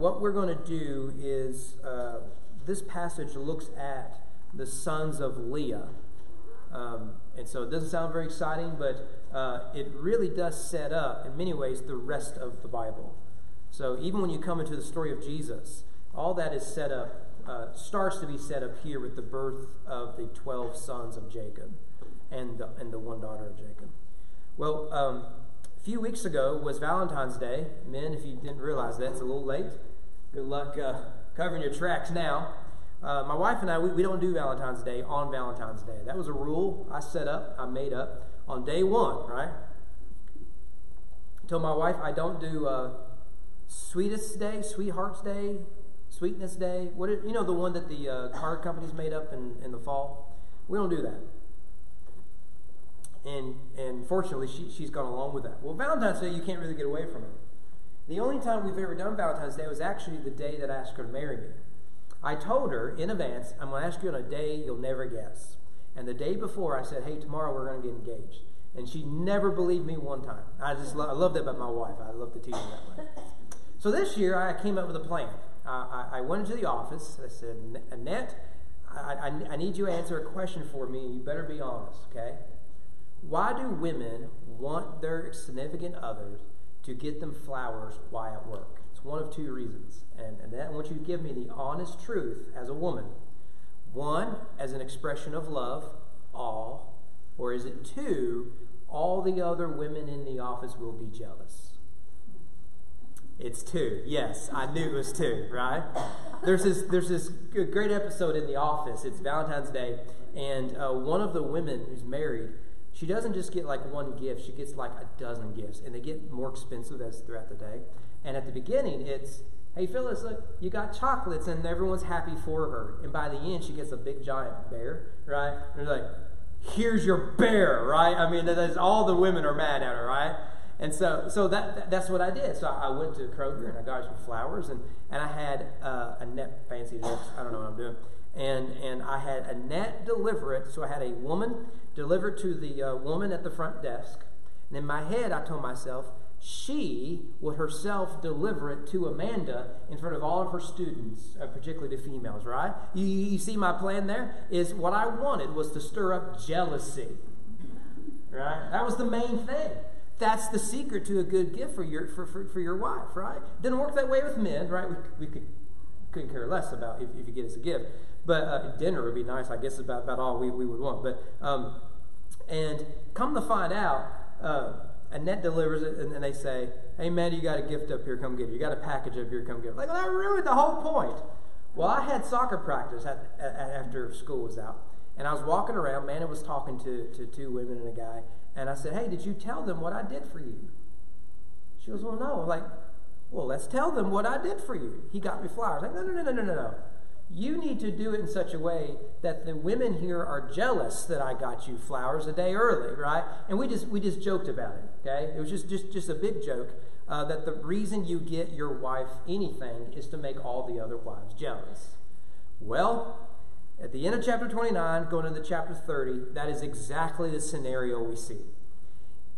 What we're going to do is uh, this passage looks at the sons of Leah. Um, and so it doesn't sound very exciting, but uh, it really does set up, in many ways, the rest of the Bible. So even when you come into the story of Jesus, all that is set up, uh, starts to be set up here with the birth of the 12 sons of Jacob and the, and the one daughter of Jacob. Well, um, a few weeks ago was Valentine's Day. Men, if you didn't realize that, it's a little late. Good luck uh, covering your tracks now. Uh, my wife and I, we, we don't do Valentine's Day on Valentine's Day. That was a rule I set up, I made up on day one, right? Told my wife I don't do uh, Sweetest Day, Sweetheart's Day, Sweetness Day. What you know, the one that the uh, companies made up in, in the fall. We don't do that. And and fortunately, she, she's gone along with that. Well, Valentine's Day, you can't really get away from it. The only time we've ever done Valentine's Day was actually the day that I asked her to marry me. I told her in advance, I'm going to ask you on a day you'll never guess. And the day before, I said, hey, tomorrow we're going to get engaged. And she never believed me one time. I just lo- I love that about my wife. I love to teach her that way. So this year, I came up with a plan. I, I, went into the office. I said, Annette, I, I, I need you to answer a question for me. You better be honest, okay? Why do women want their significant others to get them flowers while at work. It's one of two reasons. And, and I want you to give me the honest truth as a woman. One, as an expression of love, all, or is it two, all the other women in the office will be jealous? It's two. Yes, I knew it was two, right? There's this, there's this great episode in The Office. It's Valentine's Day, and uh, one of the women who's married she doesn't just get like one gift, she gets like a dozen gifts, and they get more expensive as throughout the day. And at the beginning, it's, hey, Phyllis, look, you got chocolates, and everyone's happy for her. And by the end, she gets a big giant bear, right? And they're like, here's your bear, right? I mean, that's, all the women are mad at her, right? And so, so that, that's what I did. So I went to Kroger and I got some flowers, and, and I had uh, net fancy. I don't know what I'm doing. And, and I had Annette deliver it. So I had a woman deliver it to the uh, woman at the front desk. And in my head, I told myself, she would herself deliver it to Amanda in front of all of her students, uh, particularly the females, right? You, you see my plan there? Is what I wanted was to stir up jealousy, right? That was the main thing. That's the secret to a good gift for your, for, for, for your wife, right? Didn't work that way with men, right? We, we could, couldn't care less about if, if you get us a gift. But uh, dinner would be nice, I guess, is about, about all we, we would want. But um, And come to find out, uh, Annette delivers it, and, and, they say, Hey, man, you got a gift up here, come get it. You got a package up here, come get it. Like, well, that ruined the whole point. Well, I had soccer practice at, at, after school was out. And I was walking around. Man, was talking to, to two women and a guy. And I said, Hey, did you tell them what I did for you? She goes, Well, no. Like, well, let's tell them what I did for you. He got me flowers. Like, no, no, no, no, no, no. You need to do it in such a way that the women here are jealous that I got you flowers a day early, right? And we just we just joked about it. Okay, it was just just just a big joke uh, that the reason you get your wife anything is to make all the other wives jealous. Well, at the end of chapter 29, going into chapter 30, that is exactly the scenario we see.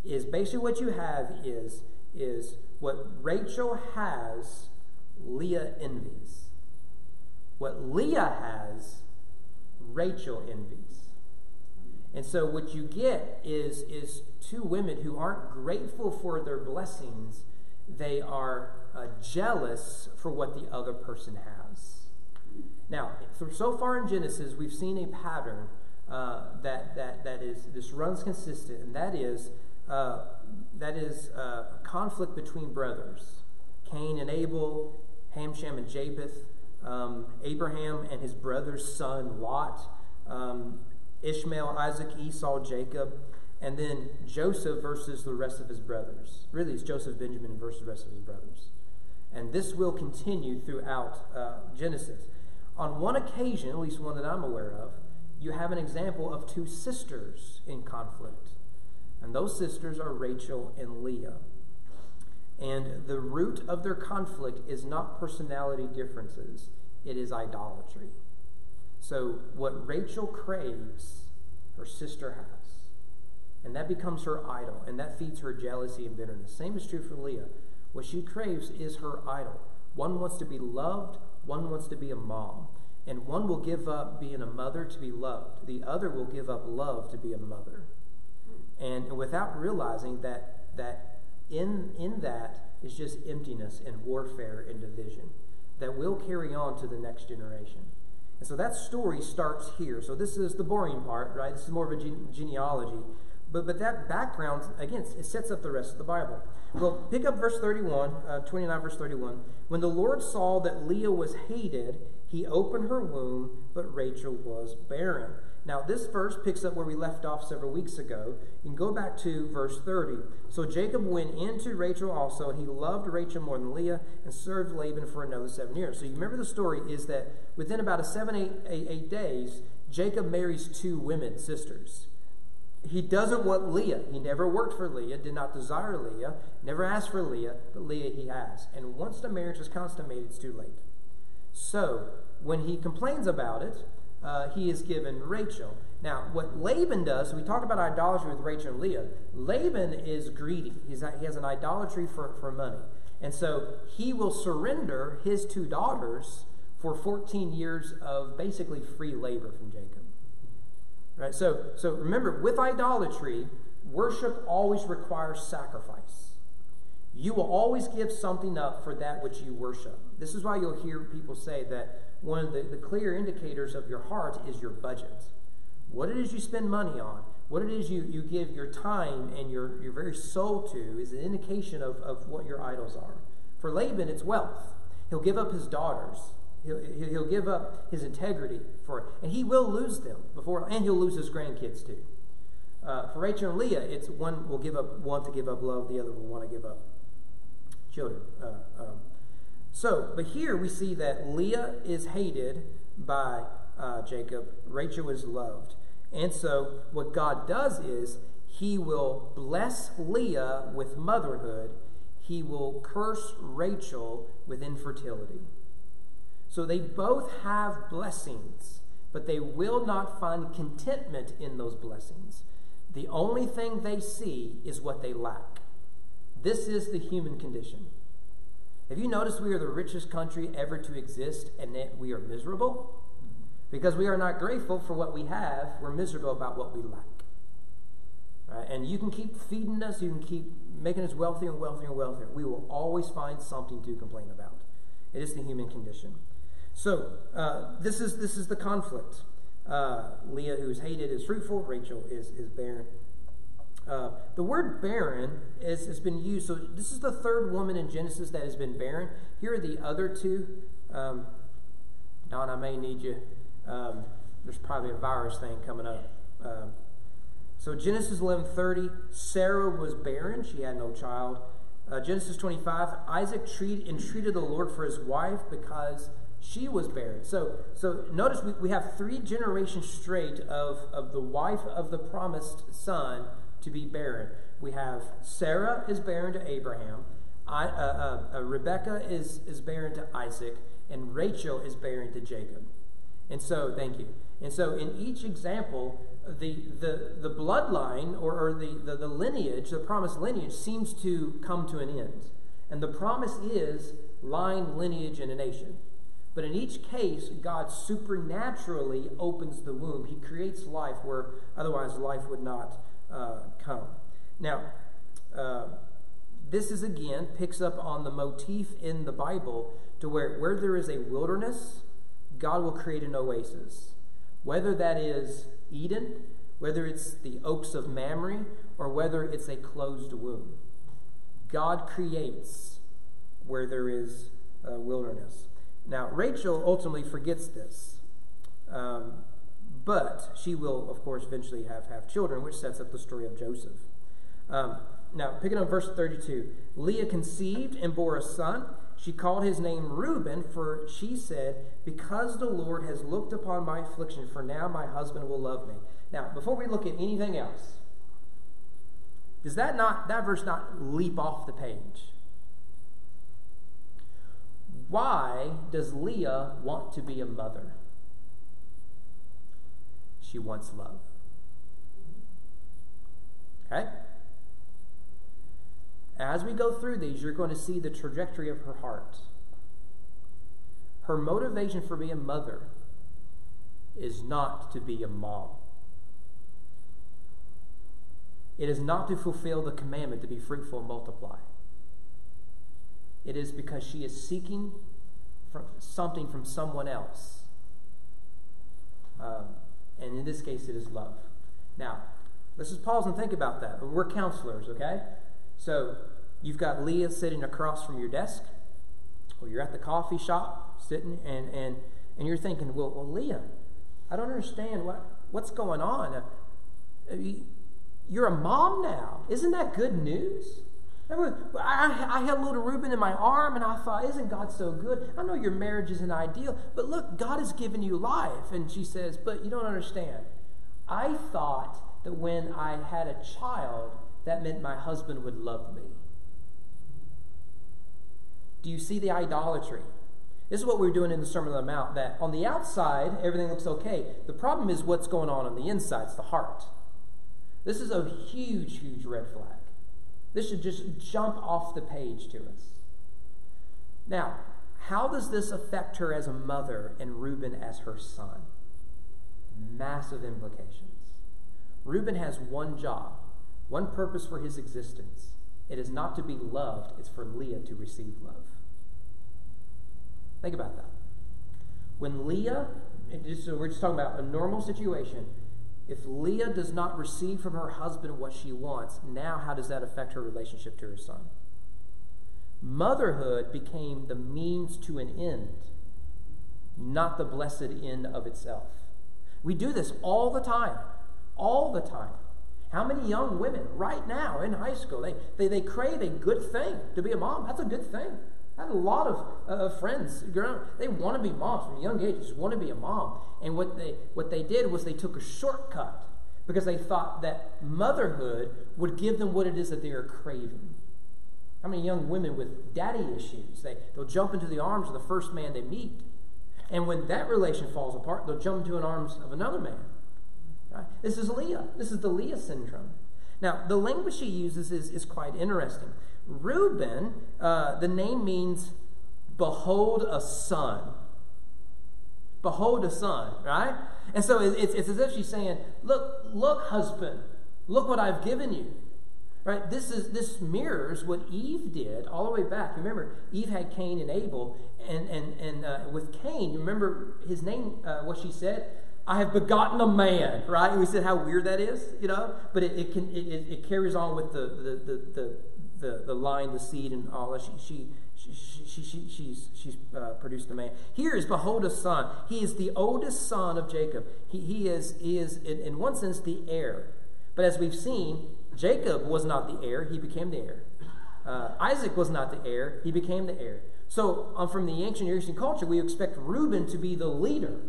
Is basically what you have is is what Rachel has, Leah envies. What Leah has, Rachel envies. And so what you get is, is two women who aren't grateful for their blessings, they are uh, jealous for what the other person has. Now, so far in Genesis, we've seen a pattern uh, that, that, that is, this runs consistent, and that is uh, that is uh, a conflict between brothers Cain and Abel, Ham, Shem, and Japheth, um, Abraham and his brother's son Lot, um, Ishmael, Isaac, Esau, Jacob, and then Joseph versus the rest of his brothers. Really, it's Joseph, Benjamin versus the rest of his brothers. And this will continue throughout uh, Genesis. On one occasion, at least one that I'm aware of, you have an example of two sisters in conflict. And those sisters are Rachel and Leah. And the root of their conflict is not personality differences, it is idolatry. So, what Rachel craves, her sister has. And that becomes her idol, and that feeds her jealousy and bitterness. Same is true for Leah. What she craves is her idol. One wants to be loved, one wants to be a mom. And one will give up being a mother to be loved. The other will give up love to be a mother. And without realizing that that in in that is just emptiness and warfare and division that will carry on to the next generation. And so that story starts here. So this is the boring part, right? This is more of a gene- genealogy. But, but that background, again, it sets up the rest of the Bible. Well, pick up verse 31, uh, 29, verse 31. When the Lord saw that Leah was hated, he opened her womb, but Rachel was barren. Now, this verse picks up where we left off several weeks ago. You can go back to verse 30. So Jacob went into Rachel also, and he loved Rachel more than Leah and served Laban for another seven years. So you remember the story is that within about a seven, eight, eight, eight days, Jacob marries two women, sisters. He doesn't want Leah. He never worked for Leah, did not desire Leah, never asked for Leah, but Leah he has. And once the marriage is consummated, it's too late. So when he complains about it, uh, he is given Rachel. Now, what Laban does, we talked about idolatry with Rachel and Leah. Laban is greedy. He's, he has an idolatry for, for money. And so he will surrender his two daughters for 14 years of basically free labor from Jacob. Right? So, so remember, with idolatry, worship always requires sacrifice. You will always give something up for that which you worship. This is why you'll hear people say that one of the, the clear indicators of your heart is your budget. What it is you spend money on, what it is you, you give your time and your, your very soul to, is an indication of, of what your idols are. For Laban, it's wealth. He'll give up his daughters. He'll, he'll give up his integrity for it. And he will lose them before, and he'll lose his grandkids too. Uh, for Rachel and Leah, it's one will give up, want to give up love, the other will want to give up children. Uh, um, so, but here we see that Leah is hated by uh, Jacob, Rachel is loved. And so, what God does is he will bless Leah with motherhood, he will curse Rachel with infertility. So they both have blessings, but they will not find contentment in those blessings. The only thing they see is what they lack. This is the human condition. Have you noticed we are the richest country ever to exist and that we are miserable? Because we are not grateful for what we have, we're miserable about what we lack. Right? And you can keep feeding us, you can keep making us wealthier and wealthier and wealthier. We will always find something to complain about. It is the human condition. So uh, this is this is the conflict. Uh, Leah, who is hated, is fruitful. Rachel is is barren. Uh, the word barren is, has been used. So this is the third woman in Genesis that has been barren. Here are the other two. Um, Don, I may need you. Um, there's probably a virus thing coming up. Um, so Genesis 11:30, Sarah was barren; she had no child. Uh, Genesis 25, Isaac treat, entreated the Lord for his wife because she was barren. So, so notice we, we have three generations straight of, of the wife of the promised son to be barren. We have Sarah is barren to Abraham, I, uh, uh, uh, Rebecca is, is barren to Isaac, and Rachel is barren to Jacob. And so, thank you. And so, in each example, the, the, the bloodline or, or the, the, the lineage, the promised lineage, seems to come to an end. And the promise is line, lineage, and a nation. But in each case, God supernaturally opens the womb. He creates life where otherwise life would not uh, come. Now, uh, this is again picks up on the motif in the Bible to where where there is a wilderness, God will create an oasis. Whether that is Eden, whether it's the oaks of Mamre, or whether it's a closed womb. God creates where there is a wilderness. Now, Rachel ultimately forgets this. Um, but she will, of course, eventually have, have children, which sets up the story of Joseph. Um, now, picking up verse 32 Leah conceived and bore a son. She called his name Reuben, for she said, Because the Lord has looked upon my affliction, for now my husband will love me. Now, before we look at anything else, does that not that verse not leap off the page? Why does Leah want to be a mother? She wants love. Okay? As we go through these, you're going to see the trajectory of her heart. her motivation for being a mother is not to be a mom. It is not to fulfill the commandment to be fruitful and multiply. It is because she is seeking from something from someone else. Um, and in this case, it is love. Now, let's just pause and think about that. We're counselors, okay? So you've got Leah sitting across from your desk, or you're at the coffee shop sitting, and, and, and you're thinking, well, well, Leah, I don't understand what, what's going on. Uh, you're a mom now. Isn't that good news? I, I held little Reuben in my arm and I thought, isn't God so good? I know your marriage isn't ideal, but look, God has given you life. And she says, but you don't understand. I thought that when I had a child, that meant my husband would love me. Do you see the idolatry? This is what we are doing in the Sermon on the Mount that on the outside, everything looks okay. The problem is what's going on on the inside, it's the heart. This is a huge, huge red flag. This should just jump off the page to us. Now, how does this affect her as a mother and Reuben as her son? Massive implications. Reuben has one job, one purpose for his existence. It is not to be loved, it's for Leah to receive love. Think about that. When Leah, so we're just talking about a normal situation, if Leah does not receive from her husband what she wants, now how does that affect her relationship to her son? Motherhood became the means to an end, not the blessed end of itself. We do this all the time. All the time. How many young women right now in high school, they, they, they crave a good thing to be a mom? That's a good thing. Had a lot of uh, friends growing They want to be moms from young ages, want to be a mom. And what they, what they did was they took a shortcut because they thought that motherhood would give them what it is that they are craving. How many young women with daddy issues, they, they'll jump into the arms of the first man they meet. And when that relation falls apart, they'll jump into the arms of another man. Right? This is Leah. This is the Leah syndrome. Now, the language she uses is, is quite interesting. Reuben, uh, the name means behold a son. Behold a son, right? And so it's, it's as if she's saying, Look, look, husband, look what I've given you. Right? This is this mirrors what Eve did all the way back. Remember, Eve had Cain and Abel, and and and uh, with Cain, you remember his name, uh, what she said, I have begotten a man, right? And we said how weird that is, you know. But it, it can it, it carries on with the the, the, the the, the line, the seed, and all that. She, she, she, she, she, she's, she's uh, produced a man. Here is, behold, a son. He is the oldest son of Jacob. He, he is, he is in, in one sense, the heir. But as we've seen, Jacob was not the heir, he became the heir. Uh, Isaac was not the heir, he became the heir. So, um, from the ancient Near Eastern culture, we expect Reuben to be the leader.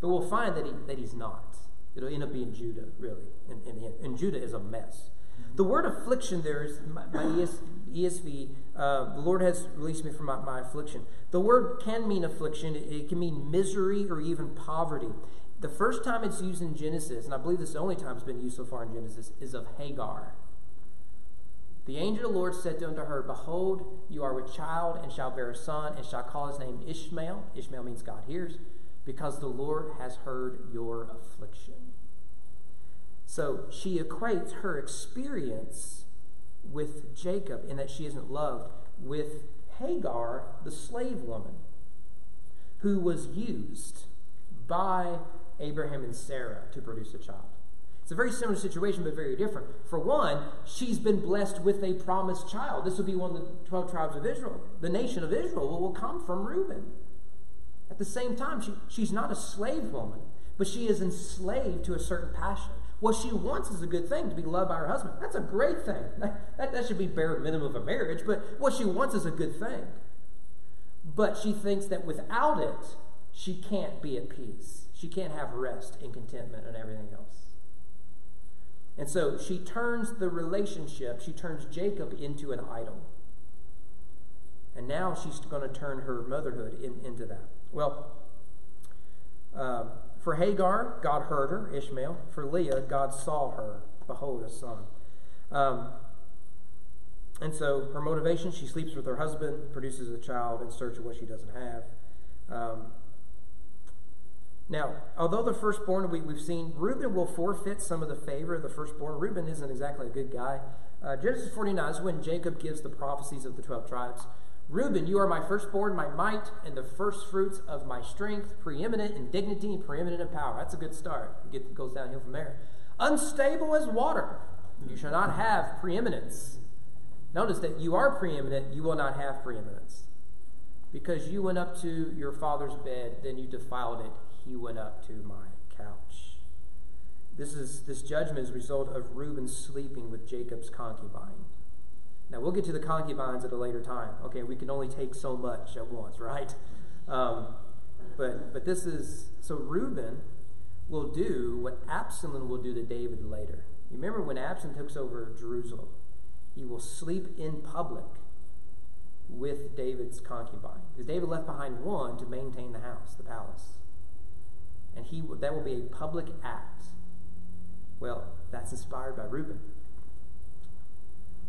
But we'll find that, he, that he's not. It'll end up being Judah, really. And, and, and Judah is a mess. The word affliction there is my, my ES, ESV. Uh, the Lord has released me from my, my affliction. The word can mean affliction. It, it, can mean misery or even poverty. The first time it's used in Genesis, and I believe this is the only time it's been used so far in Genesis, is of Hagar. The angel of the Lord said unto her, Behold, you are with child and shall bear a son, and shall call his name Ishmael. Ishmael means God hears, because the Lord has heard your affliction. So she equates her experience with Jacob in that she isn't loved with Hagar, the slave woman, who was used by Abraham and Sarah to produce a child. It's a very similar situation, but very different. For one, she's been blessed with a promised child. This will be one of the 12 tribes of Israel. The nation of Israel will come from Reuben. At the same time, she, she's not a slave woman, but she is enslaved to a certain passion. What she wants is a good thing to be loved by her husband. That's a great thing. That, that, that should be bare minimum of a marriage, but what she wants is a good thing. But she thinks that without it, she can't be at peace. She can't have rest and contentment and everything else. And so she turns the relationship, she turns Jacob into an idol. And now she's going to turn her motherhood in, into that. Well, um, for Hagar, God heard her, Ishmael. For Leah, God saw her, behold, a son. Um, and so her motivation, she sleeps with her husband, produces a child in search of what she doesn't have. Um, Now, although the firstborn, we, we've seen Reuben will forfeit some of the favor of the firstborn. Reuben isn't exactly a good guy. Uh, Genesis 49 is when Jacob gives the prophecies of the 12 tribes. Reuben, you are my firstborn, my might, and the firstfruits of my strength, preeminent in dignity, preeminent in power. That's a good start. It goes downhill from there. Unstable as water. You shall not have preeminence. Notice that you are preeminent, you will not have preeminence. Because you went up to your father's bed, then you defiled it. He went up to my couch. This is this judgment is a result of Reuben sleeping with Jacob's concubine. Now, we'll get to the concubines at a later time. Okay, we can only take so much at once, right? Um, but, but this is, so Reuben will do what Absalom will do to David later. You remember when Absalom takes over Jerusalem, he will sleep in public with David's concubine. Because David left behind one to maintain the house, the palace. And he that will be a public act. Well, that's inspired by Reuben.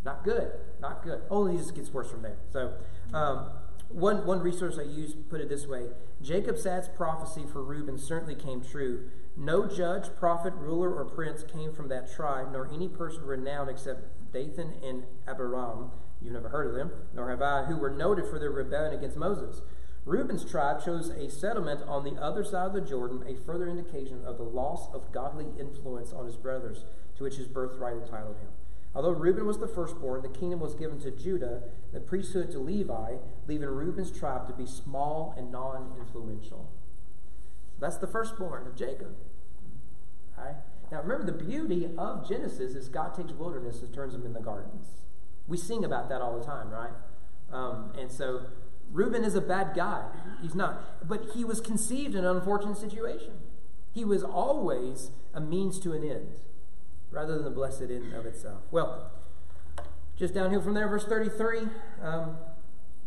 Not good. Not good. Only just gets worse from there. So, um, one, one resource I use put it this way Jacob Sad's prophecy for Reuben certainly came true. No judge, prophet, ruler, or prince came from that tribe, nor any person renowned except Dathan and Abiram. You've never heard of them, nor have I, who were noted for their rebellion against Moses. Reuben's tribe chose a settlement on the other side of the Jordan, a further indication of the loss of godly influence on his brothers, to which his birthright entitled him. Although Reuben was the firstborn, the kingdom was given to Judah, the priesthood to Levi, leaving Reuben's tribe to be small and non influential. That's the firstborn of Jacob. Right? Now remember, the beauty of Genesis is God takes wilderness and turns them into gardens. We sing about that all the time, right? Um, and so Reuben is a bad guy. He's not. But he was conceived in an unfortunate situation. He was always a means to an end rather than the blessed in of itself. Well, just downhill from there, verse 33, um,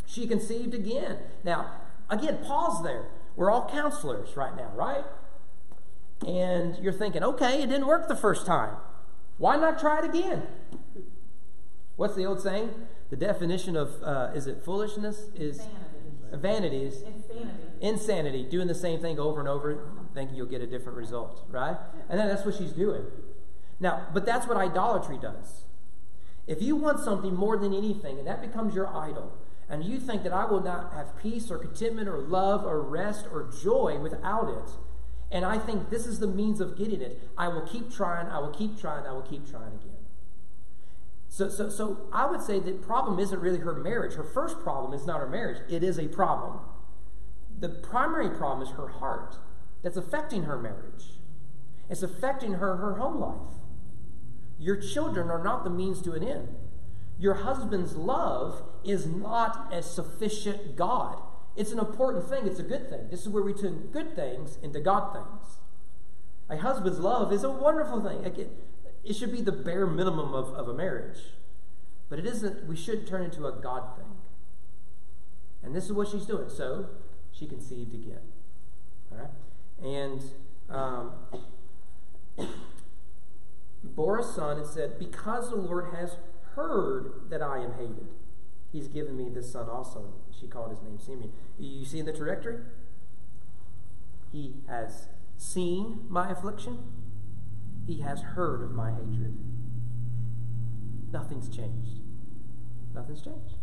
she conceived again. Now, again, pause there. We're all counselors right now, right? And you're thinking, okay, it didn't work the first time. Why not try it again? What's the old saying? The definition of, uh, is it foolishness? Is vanity. is insanity. insanity. Doing the same thing over and over, thinking you'll get a different result, right? And then that's what she's doing. Now, but that's what idolatry does. If you want something more than anything, and that becomes your idol, and you think that I will not have peace or contentment or love or rest or joy without it, and I think this is the means of getting it, I will keep trying, I will keep trying, I will keep trying again. So, so, so I would say the problem isn't really her marriage. Her first problem is not her marriage, it is a problem. The primary problem is her heart that's affecting her marriage, it's affecting her, her home life. Your children are not the means to an end. Your husband's love is not a sufficient God. It's an important thing, it's a good thing. This is where we turn good things into God things. A husband's love is a wonderful thing. It should be the bare minimum of, of a marriage. But it isn't, we should turn into a God thing. And this is what she's doing. So she conceived again. All right? And um, bore a son and said, Because the Lord has heard that I am hated, he's given me this son also. She called his name Simeon. You see in the trajectory? He has seen my affliction, he has heard of my hatred. Nothing's changed. Nothing's changed.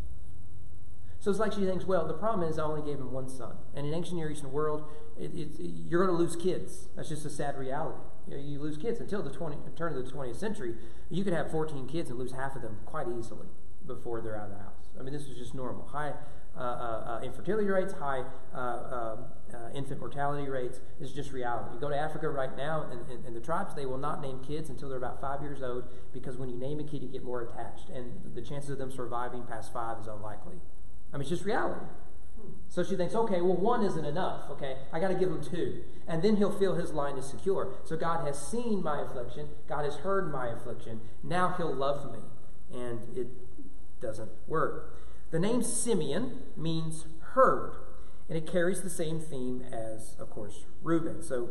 So it's like she thinks, well, the problem is I only gave him one son. And in ancient Near Eastern world, it, it, you're going to lose kids. That's just a sad reality. You, know, you lose kids until the 20, turn of the 20th century. You could have 14 kids and lose half of them quite easily before they're out of the house. I mean, this was just normal. High uh, uh, uh infertility rates, high uh, um, uh, infant mortality rates. Is just reality. You go to Africa right now, and, and, and, the tribes, they will not name kids until they're about five years old because when you name a kid, you get more attached. And the chances of them surviving past five is unlikely. I mean, it's just reality. So she thinks, okay, well, one isn't enough. Okay, I got to give him two. And then he'll feel his line is secure. So God has seen my affliction. God has heard my affliction. Now he'll love me. And it doesn't work. The name Simeon means heard. And it carries the same theme as, of course, Reuben. So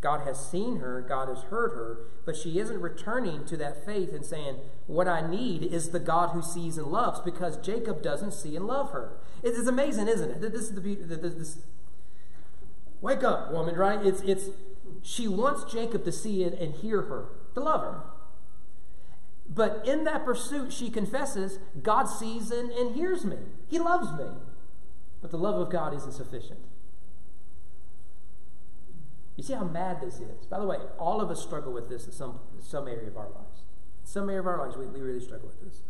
God has seen her, God has heard her, but she isn't returning to that faith and saying, What I need is the God who sees and loves, because Jacob doesn't see and love her. It is amazing, isn't it? This is the beauty. This, Wake up, woman, right? It's, it's, she wants Jacob to see it and hear her, to love her. But in that pursuit, she confesses, God sees and, and hears me. He loves me. But the love of God isn't sufficient. You see how mad this is? By the way, all of us struggle with this in some, some area of our lives. Some area of our lives, we, we really struggle with this.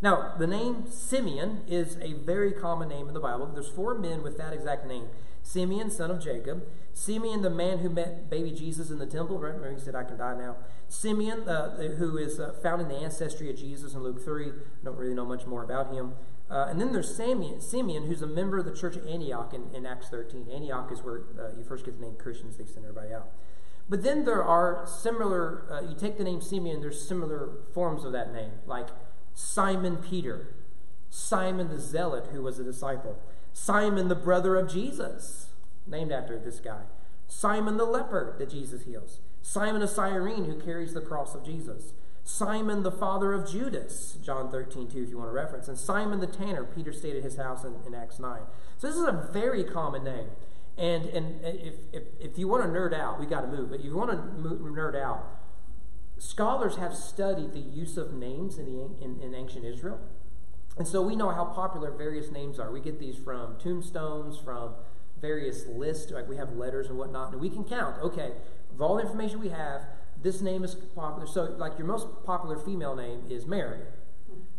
Now, the name Simeon is a very common name in the Bible. There's four men with that exact name. Simeon, son of Jacob. Simeon, the man who met baby Jesus in the temple. Right? Remember, he said, I can die now. Simeon, uh, who is uh, found in the ancestry of Jesus in Luke 3. Don't really know much more about him. Uh, and then there's Simeon, Simeon, who's a member of the church of Antioch in, in Acts 13. Antioch is where uh, you first get the name Christians. They send everybody out. But then there are similar, uh, you take the name Simeon, there's similar forms of that name, like Simon Peter, Simon the Zealot, who was a disciple, Simon the brother of Jesus, named after this guy, Simon the leper that Jesus heals, Simon of Cyrene, who carries the cross of Jesus, Simon the father of Judas, John 13, 2, if you want to reference, and Simon the tanner, Peter stayed at his house in, in Acts 9. So this is a very common name. And, and if, if, if you want to nerd out, we got to move, but if you want to nerd out, scholars have studied the use of names in, the, in, in ancient Israel. And so we know how popular various names are. We get these from tombstones, from various lists, like we have letters and whatnot, and we can count, okay, of all the information we have, this name is popular. So, like your most popular female name is Mary.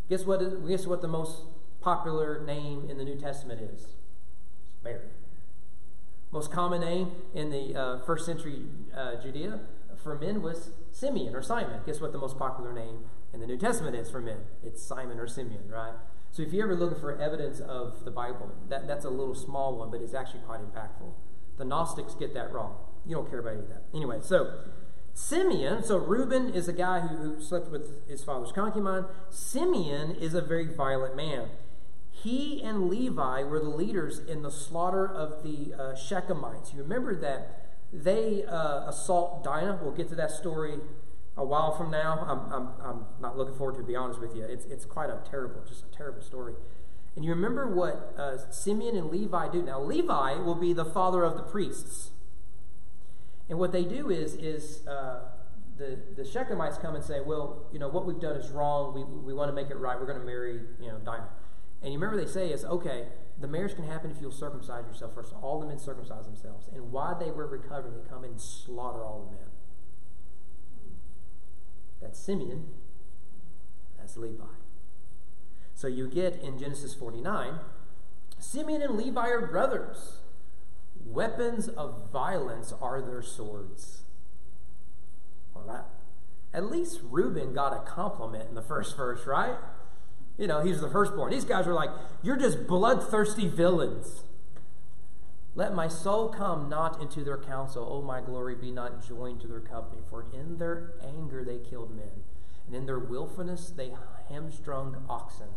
Guess what? Guess what the most popular name in the New Testament is? Mary. Most common name in the uh, first century uh, Judea for men was Simeon or Simon. Guess what the most popular name in the New Testament is for men? It's Simon or Simeon, right? So if you're ever looking for evidence of the Bible, that, that's a little small one, but it's actually quite impactful. The Gnostics get that wrong. You don't care about any of that. Anyway, so Simeon, so Reuben is a guy who, who slept with his father's concubine. Simeon is a very violent man. He and Levi were the leaders in the slaughter of the uh, Shechemites. You remember that they uh, assault Dinah. We'll get to that story a while from now. I'm, I'm, I'm not looking forward to, be honest with you. It's, it's quite a terrible, just a terrible story. And you remember what uh, Simeon and Levi do. Now, Levi will be the father of the priests. And what they do is, is uh, the, the Shechemites come and say, well, you know, what we've done is wrong. We, we want to make it right. We're going to marry, you know, Dinah. And you remember they say is, okay, the marriage can happen if you'll circumcise yourself first. All the men circumcise themselves. And while they were recovering, they come and slaughter all the men. That's Simeon. That's Levi. So you get in Genesis 49, Simeon and Levi are brothers. Weapons of violence are their swords. Well, that, at least Reuben got a compliment in the first verse, right? You know, he's the firstborn. These guys are like, You're just bloodthirsty villains. Let my soul come not into their counsel. O my glory be not joined to their company. For in their anger they killed men, and in their wilfulness they hamstrung oxen.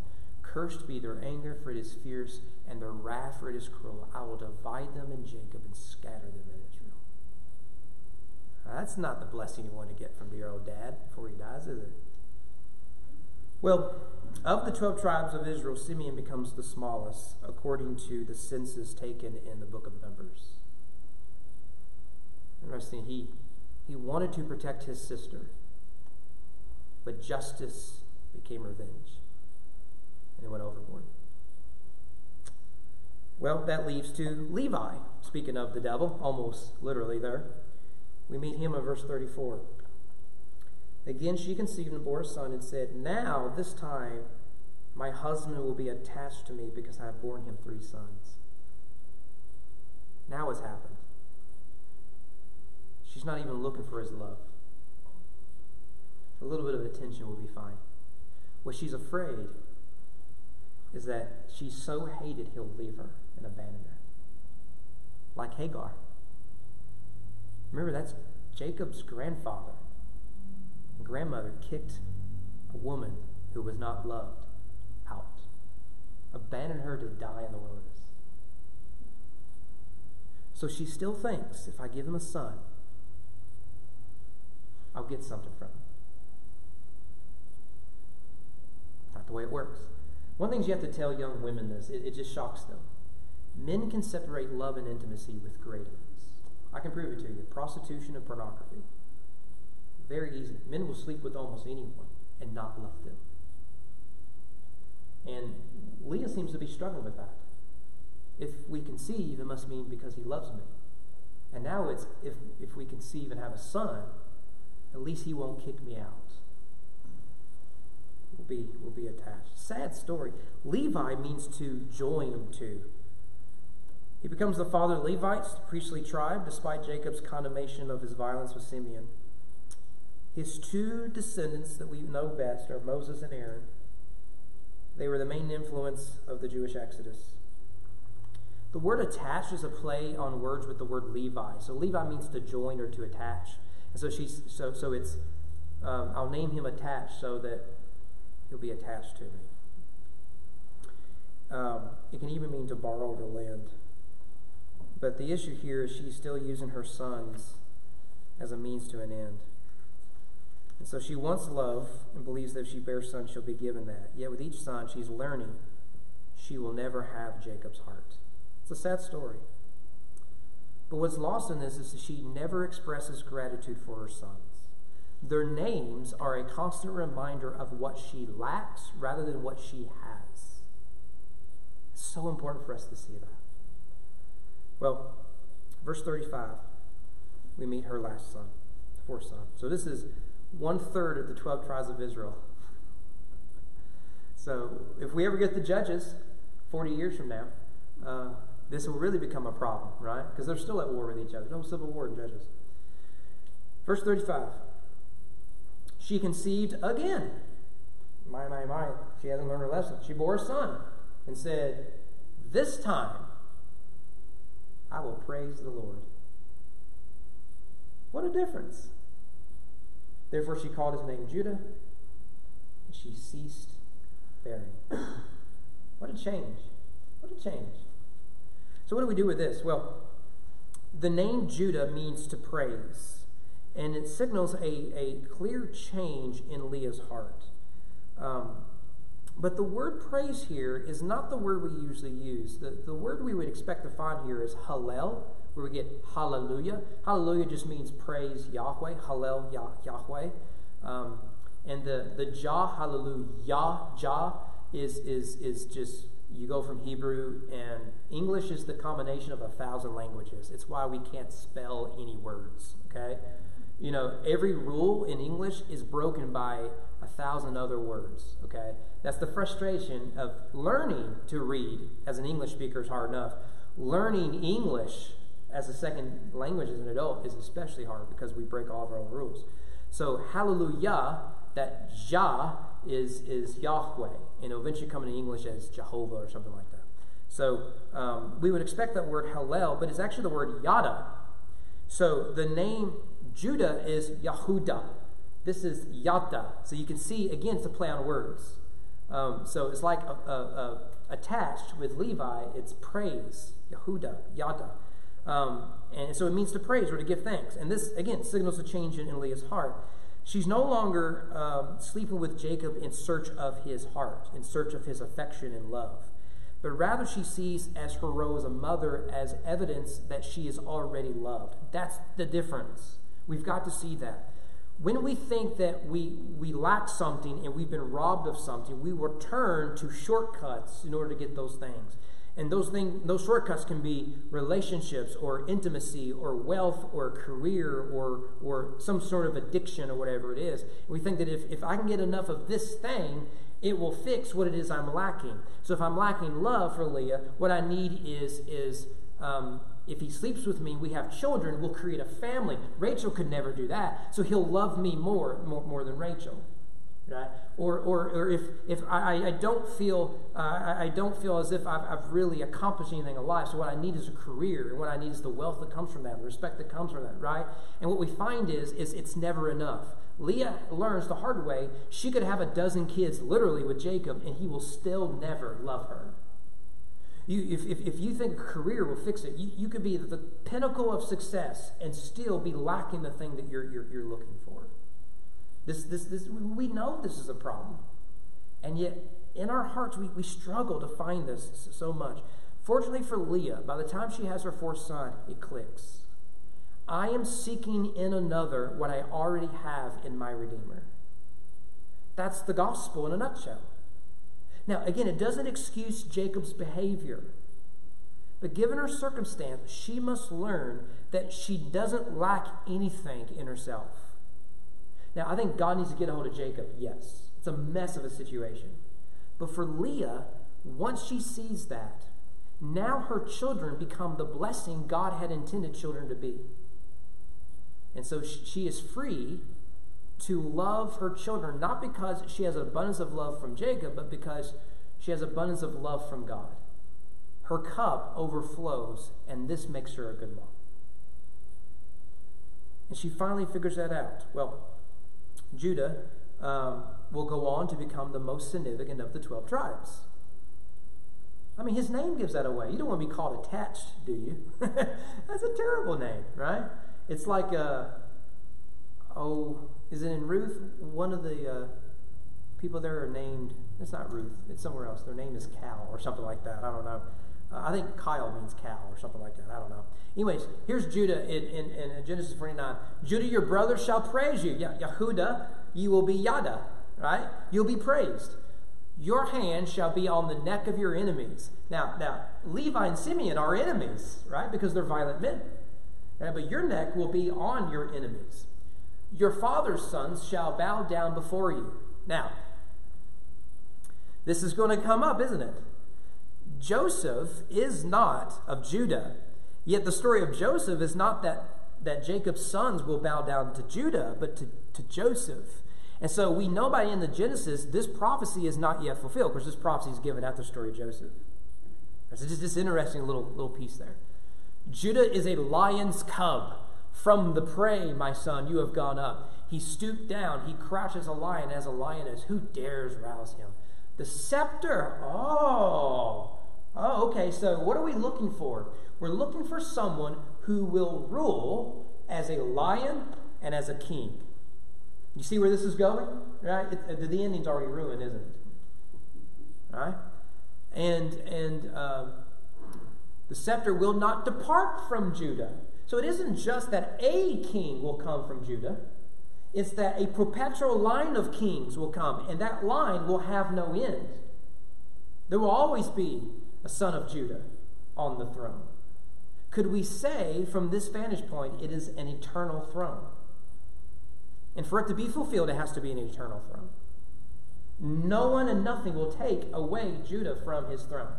Cursed be their anger, for it is fierce, and their wrath, for it is cruel. I will divide them in Jacob and scatter them in Israel. Now, that's not the blessing you want to get from your old dad before he dies, is it? Well, of the 12 tribes of Israel, Simeon becomes the smallest, according to the census taken in the book of Numbers. Interesting, he, he wanted to protect his sister, but justice became revenge, and it went overboard. Well, that leads to Levi, speaking of the devil, almost literally there. We meet him in verse 34. Again, she conceived and bore a son and said, Now, this time, my husband will be attached to me because I have borne him three sons. Now what's happened? She's not even looking for his love. A little bit of attention will be fine. What she's afraid is that she's so hated he'll leave her and abandon her. Like Hagar. Remember, that's Jacob's grandfather and grandmother kicked a woman who was not loved out, abandoned her to die in the wilderness. So she still thinks if I give him a son, I'll get something from him. Not the way it works. One thing you have to tell young women this, it, it just shocks them. Men can separate love and intimacy with great ease. I can prove it to you. Prostitution and pornography. Very easy. Men will sleep with almost anyone and not love them. And Leah seems to be struggling with that. If we conceive, it must mean because he loves me. And now it's if, if we conceive and have a son, at least he won't kick me out. We'll be, we'll be attached. Sad story. Levi means to join to. He becomes the father of Levites, the priestly tribe, despite Jacob's condemnation of his violence with Simeon. His two descendants that we know best are Moses and Aaron. They were the main influence of the Jewish Exodus. The word attached is a play on words with the word Levi. So Levi means to join or to attach. And so she's so so it's um, I'll name him attached so that he'll be attached to me. Um, it can even mean to borrow or lend. But the issue here is she's still using her sons as a means to an end. And so she wants love and believes that if she bears sons, she'll be given that. Yet with each son, she's learning she will never have Jacob's heart. It's a sad story. But what's lost in this is that she never expresses gratitude for her sons. Their names are a constant reminder of what she lacks rather than what she has. It's so important for us to see that. Well, verse 35, we meet her last son, fourth son. So this is one third of the 12 tribes of Israel. So if we ever get the judges 40 years from now, uh, this will really become a problem, right? Because they're still at war with each other. No civil war in Judges. Verse 35. She conceived again. My, my, my. She hasn't learned her lesson. She bore a son and said, This time I will praise the Lord. What a difference. Therefore, she called his name Judah, and she ceased bearing. What a change. What a change. So, what do we do with this? Well, the name Judah means to praise, and it signals a, a clear change in Leah's heart. Um, but the word praise here is not the word we usually use. The, the word we would expect to find here is hallel, where we get hallelujah. Hallelujah just means praise Yahweh, hallel Yah, Yahweh. Um, and the, the Jah, hallelujah, Jah is, is, is just, you go from Hebrew, and English is the combination of a thousand languages. It's why we can't spell any words, okay? You know, every rule in English is broken by a thousand other words, okay? That's the frustration of learning to read as an English speaker is hard enough. Learning English as a second language as an adult is especially hard because we break all of our own rules. So, hallelujah, that Jah is, is Yahweh, and it'll eventually come into English as Jehovah or something like that. So, um, we would expect that word Hallel, but it's actually the word Yada. So, the name Judah is Yahuda. This is Yada. So, you can see, again, it's a play on words. Um, so it's like a, a, a, attached with Levi, it's praise, Yehuda, Yada. Um, and so it means to praise or to give thanks. And this, again, signals a change in, in Leah's heart. She's no longer um, sleeping with Jacob in search of his heart, in search of his affection and love. But rather, she sees as her role as a mother as evidence that she is already loved. That's the difference. We've got to see that. When we think that we, we lack something and we've been robbed of something, we will turn to shortcuts in order to get those things. And those things, those shortcuts can be relationships or intimacy or wealth or career or, or some sort of addiction or whatever it is. We think that if, if I can get enough of this thing, it will fix what it is I'm lacking. So if I'm lacking love for Leah, what I need is, is um, if he sleeps with me, we have children, we'll create a family. Rachel could never do that, so he'll love me more, more, more than Rachel. Right? Or, or, or if, if I, I don't feel uh, I don't feel as if I've, I've really accomplished anything in life. So what I need is a career, and what I need is the wealth that comes from that, the respect that comes from that, right? And what we find is is it's never enough. Leah learns the hard way. She could have a dozen kids literally with Jacob, and he will still never love her. You, if, if, if you think a career will fix it, you, you could be the pinnacle of success and still be lacking the thing that you're, you're, you're looking for. This, this, this, we know this is a problem. And yet, in our hearts, we, we struggle to find this so much. Fortunately for Leah, by the time she has her fourth son, it clicks. I am seeking in another what I already have in my Redeemer. That's the gospel in a nutshell. Now, again, it doesn't excuse Jacob's behavior. But given her circumstance, she must learn that she doesn't lack anything in herself. Now, I think God needs to get a hold of Jacob, yes. It's a mess of a situation. But for Leah, once she sees that, now her children become the blessing God had intended children to be. And so she is free to love her children, not because she has an abundance of love from Jacob, but because she has abundance of love from God. Her cup overflows, and this makes her a good mom. And she finally figures that out. Well, Judah um, will go on to become the most significant of the 12 tribes. I mean, his name gives that away. You don't want to be called attached, do you? That's a terrible name, right? It's like, uh, oh, is it in Ruth? One of the uh, people there are named, it's not Ruth, it's somewhere else. Their name is Cal or something like that. I don't know. Uh, I think Kyle means cow or something like that. I don't know. Anyways, here's Judah in, in, in Genesis 49. Judah, your brother shall praise you. Yehuda, you will be Yada, right? You'll be praised. Your hand shall be on the neck of your enemies. Now, now, Levi and Simeon are enemies, right? Because they're violent men. Right? But your neck will be on your enemies. Your father's sons shall bow down before you. Now, this is going to come up, isn't it? Joseph is not of Judah. Yet the story of Joseph is not that, that Jacob's sons will bow down to Judah, but to, to Joseph. And so we know by the end of Genesis, this prophecy is not yet fulfilled. Of course, this prophecy is given after the story of Joseph. So just this interesting little, little piece there. Judah is a lion's cub. From the prey, my son, you have gone up. He stooped down. He crouches a lion as a lioness. Who dares rouse him? The scepter. Oh, Oh, okay, so what are we looking for? We're looking for someone who will rule as a lion and as a king. You see where this is going? Right? It, the ending's already ruined, isn't it? Right? And, and um, the scepter will not depart from Judah. So it isn't just that a king will come from Judah, it's that a perpetual line of kings will come, and that line will have no end. There will always be a son of Judah, on the throne. Could we say from this vantage point it is an eternal throne? And for it to be fulfilled, it has to be an eternal throne. No one and nothing will take away Judah from his throne.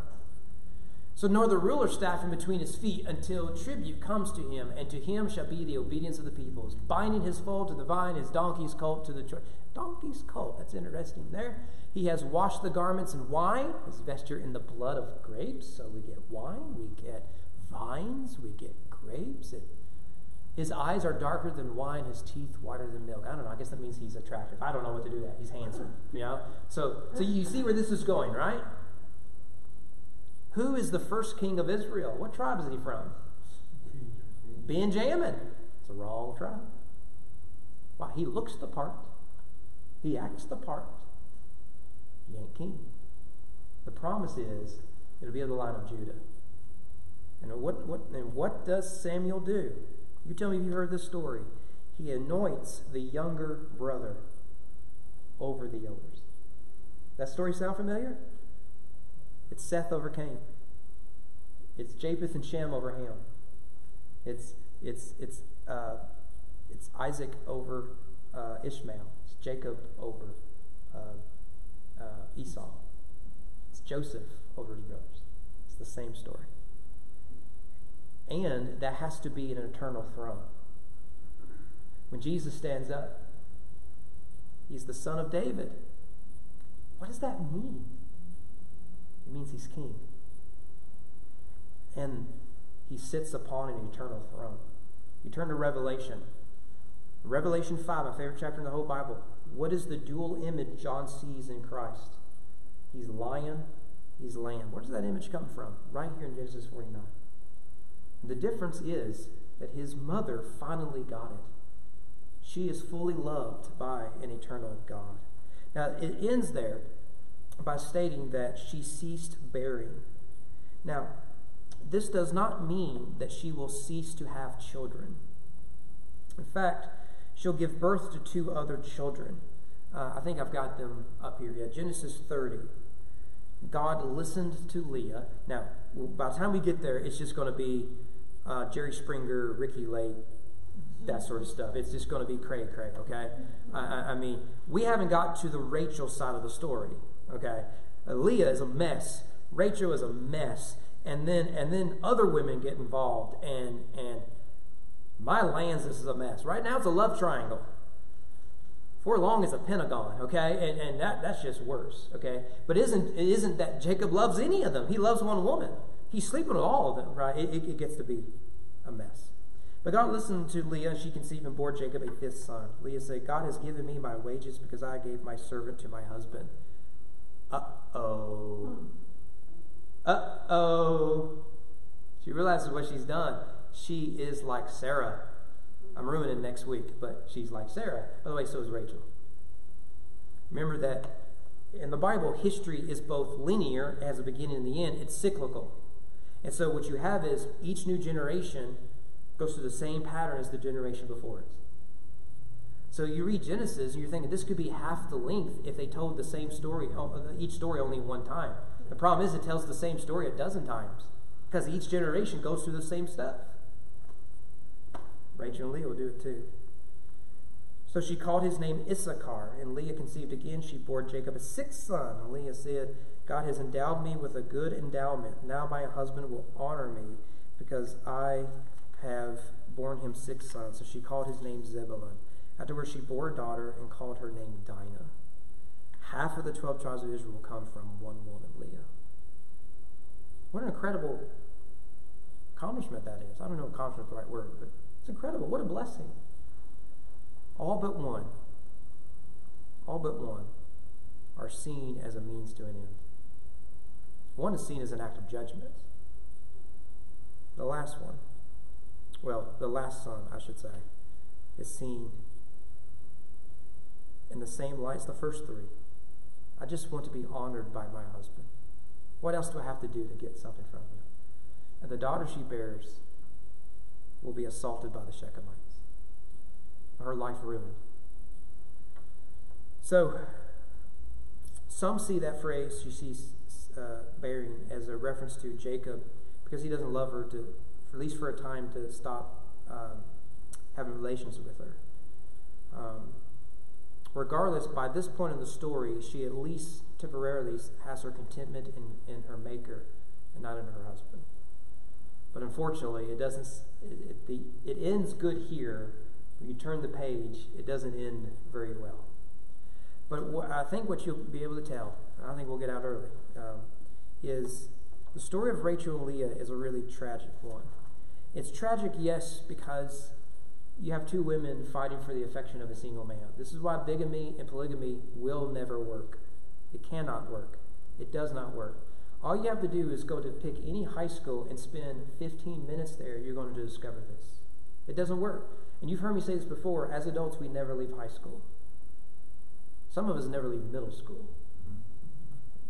So nor the ruler staff in between his feet until tribute comes to him, and to him shall be the obedience of the peoples, binding his foal to the vine, his donkey's colt to the tree. Donkey's colt, that's interesting there. He has washed the garments in wine, his vesture in the blood of grapes. So we get wine, we get vines, we get grapes. It, his eyes are darker than wine, his teeth whiter than milk. I don't know. I guess that means he's attractive. I don't know what to do that. He's handsome. You know? So so you see where this is going, right? Who is the first king of Israel? What tribe is he from? Benjamin. It's a wrong tribe. Why? He looks the part. He acts the part. He ain't king. The promise is it'll be of the line of Judah. And what, what, and what does Samuel do? You tell me if you've heard this story. He anoints the younger brother over the elders. That story sound familiar? It's Seth over Cain. It's Japheth and Shem over Ham. It's it's it's uh, it's Isaac over uh, Ishmael. It's Jacob over uh, uh, Esau. It's Joseph over his brothers. It's the same story. And that has to be an eternal throne. When Jesus stands up, he's the son of David. What does that mean? It means he's king. And he sits upon an eternal throne. You turn to Revelation. Revelation 5, my favorite chapter in the whole Bible. What is the dual image John sees in Christ? He's lion, he's lamb. Where does that image come from? Right here in Genesis 49. The difference is that his mother finally got it. She is fully loved by an eternal God. Now, it ends there by stating that she ceased bearing. Now, this does not mean that she will cease to have children. In fact, she'll give birth to two other children. Uh, I think I've got them up here. Yeah, Genesis 30. God listened to Leah. Now, by the time we get there, it's just going to be uh, Jerry Springer, Ricki Lake, that sort of stuff. It's just going to be cray cray, okay? I, I, mean, we haven't got to the Rachel side of the story, okay? Leah is a mess. Rachel is a mess. And then, and then other women get involved, and, and my lands, this is a mess. Right now, it's a love triangle. For long, it's a pentagon, okay? And, and that, that's just worse, okay? But isn't, it isn't that Jacob loves any of them. He loves one woman. He's sleeping with all of them, right? It, it, it gets to be a mess. But God listened to Leah, and she conceived and bore Jacob a fifth son. Leah said, God has given me my wages because I gave my servant to my husband. Uh oh. Uh oh. She realizes what she's done. She is like Sarah. I'm ruining next week, but she's like Sarah. By the way, so is Rachel. Remember that in the Bible, history is both linear, it has a beginning and the end, it's cyclical. And so what you have is each new generation goes through the same pattern as the generation before it. So you read Genesis and you're thinking this could be half the length if they told the same story, uh, each story only one time. The problem is it tells the same story a dozen times because each generation goes through the same stuff. Rachel and Leah will do it too. So she called his name Issachar, and Leah conceived again. She bore Jacob a sixth son. And Leah said, God has endowed me with a good endowment. Now my husband will honor me because I have borne him six sons. So she called his name Zebulun. Afterwards, she bore a daughter and called her name Dinah. Half of the 12 tribes of Israel come from one woman, Leah. What an incredible accomplishment that is. I don't know if accomplishment is the right word, but it's incredible. What a blessing. All but one, all but one, are seen as a means to an end. One is seen as an act of judgment. The last one, well, the last son, I should say, is seen in the same light as the first three. I just want to be honored by my husband. What else do I have to do to get something from him? And the daughter she bears will be assaulted by the Shechemites, her life ruined. So, some see that phrase she sees uh, bearing as a reference to Jacob because he doesn't love her to, at least for a time, to stop um, having relations with her. Um, regardless, by this point in the story, she at least temporarily has her contentment in, in her maker and not in her husband. But unfortunately, it doesn't. It, it, the, it ends good here. When you turn the page, it doesn't end very well. But what, I think what you'll be able to tell, and I think we'll get out early, um, is the story of Rachel and Leah is a really tragic one. It's tragic, yes, because you have two women fighting for the affection of a single man. This is why bigamy and polygamy will never work. It cannot work. It does not work. All you have to do is go to pick any high school and spend 15 minutes there. You're going to discover this. It doesn't work. And you've heard me say this before. As adults, we never leave high school. Some of us never leave middle school.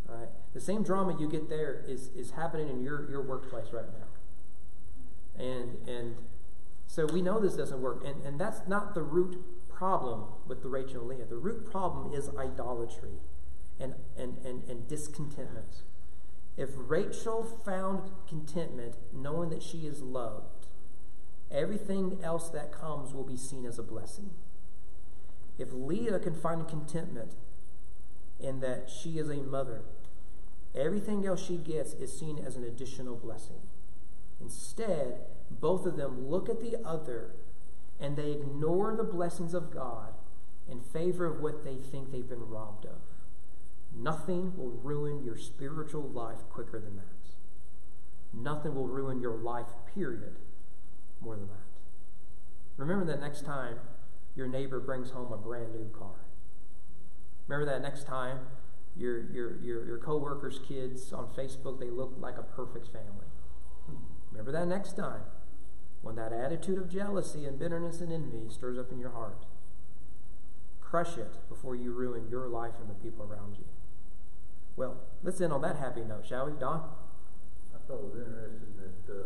All right? The same drama you get there is, is happening in your, your workplace right now. And, and so we know this doesn't work. And, and that's not the root problem with the Rachel and Leah. The root problem is idolatry and, and, and, and discontentment. If Rachel found contentment knowing that she is loved, everything else that comes will be seen as a blessing. If Leah can find contentment in that she is a mother, everything else she gets is seen as an additional blessing. Instead, both of them look at the other and they ignore the blessings of God in favor of what they think they've been robbed of. Nothing will ruin your spiritual life quicker than that. Nothing will ruin your life, period, more than that. Remember that next time your neighbor brings home a brand new car. Remember that next time your, your, your, your co-workers' kids on Facebook, they look like a perfect family. Remember that next time when that attitude of jealousy and bitterness and envy stirs up in your heart, crush it before you ruin your life and the people around you. Well, let's end on that happy note, shall we, Don? I thought it was interesting that uh,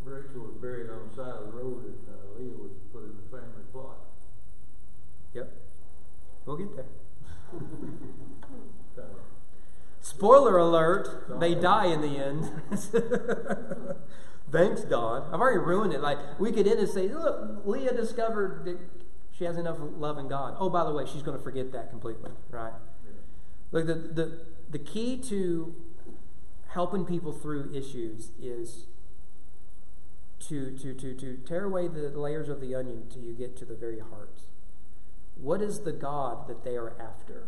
Rachel was buried on the side of the road and uh, Leah was put in the family plot. Yep. We'll get there. Spoiler alert, they die in the end. Thanks, Don. I've already ruined it. Like, we could end and say, look, Leah discovered that she has enough love in God. Oh, by the way, she's going to forget that completely, right? Look, the, the, the key to helping people through issues is to, to, to, to tear away the layers of the onion till you get to the very heart. What is the God that they are after?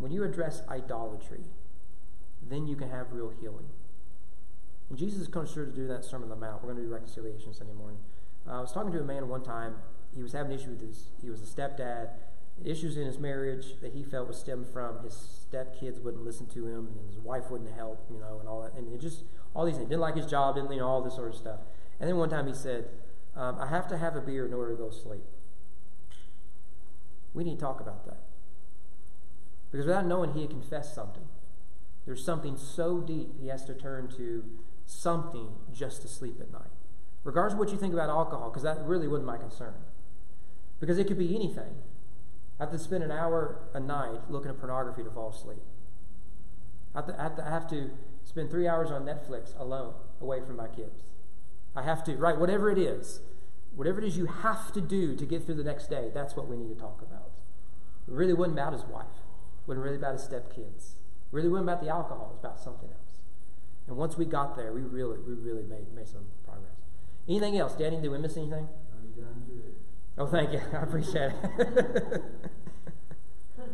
when you address idolatry, then you can have real healing. And Jesus to sure to do that Sermon on the Mount. We're going to do reconciliation Sunday morning. Uh, I was talking to a man one time. He was having issues with his. He was a stepdad. Issues in his marriage that he felt was stemmed from his stepkids wouldn't listen to him, and his wife wouldn't help, you know, and all that, and it just all these things. Didn't like his job, didn't you know all this sort of stuff. And then one time he said, um, "I have to have a beer in order to go to sleep." We need to talk about that. Because without knowing he had confessed something, there's something so deep he has to turn to something just to sleep at night. Regardless of what you think about alcohol, because that really wasn't my concern. Because it could be anything. I have to spend an hour a night looking at pornography to fall asleep. I have to, I have to, I have to spend three hours on Netflix alone, away from my kids. I have to, right, whatever it is, whatever it is you have to do to get through the next day, that's what we need to talk about. It really wasn't about his wife. It wasn't really about his stepkids. Really wasn't about the alcohol. It was about something else. And once we got there, we really, we really made, made some progress. Anything else? Danny, did we miss anything? Oh, thank you. I appreciate it.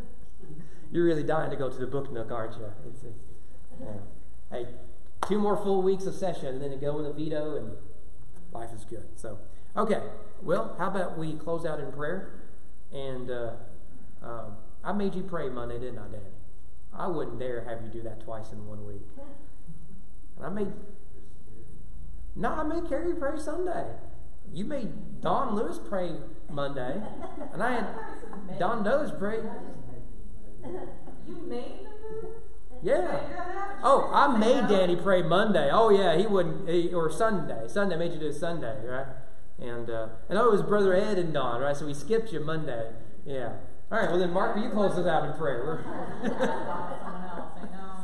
You're really dying to go to the book nook, aren't you? It's, it's, yeah. Hey, two more full weeks of session, and then to go in the veto, and life is good. So, okay. Well, how about we close out in prayer? And uh, um, I made you pray Monday, didn't I, Daddy? I wouldn't dare have you do that twice in one week. And I made. No, I made Carrie pray Sunday. You made Don Lewis pray Monday, and I had Don Doe's pray. You made Yeah. Oh, I made Danny pray Monday. Oh yeah, he wouldn't, he, or Sunday. Sunday made you do Sunday, right? And uh, and oh, it was Brother Ed and Don, right? So we skipped you Monday. Yeah. All right, well, then, Mark, you close it out in prayer?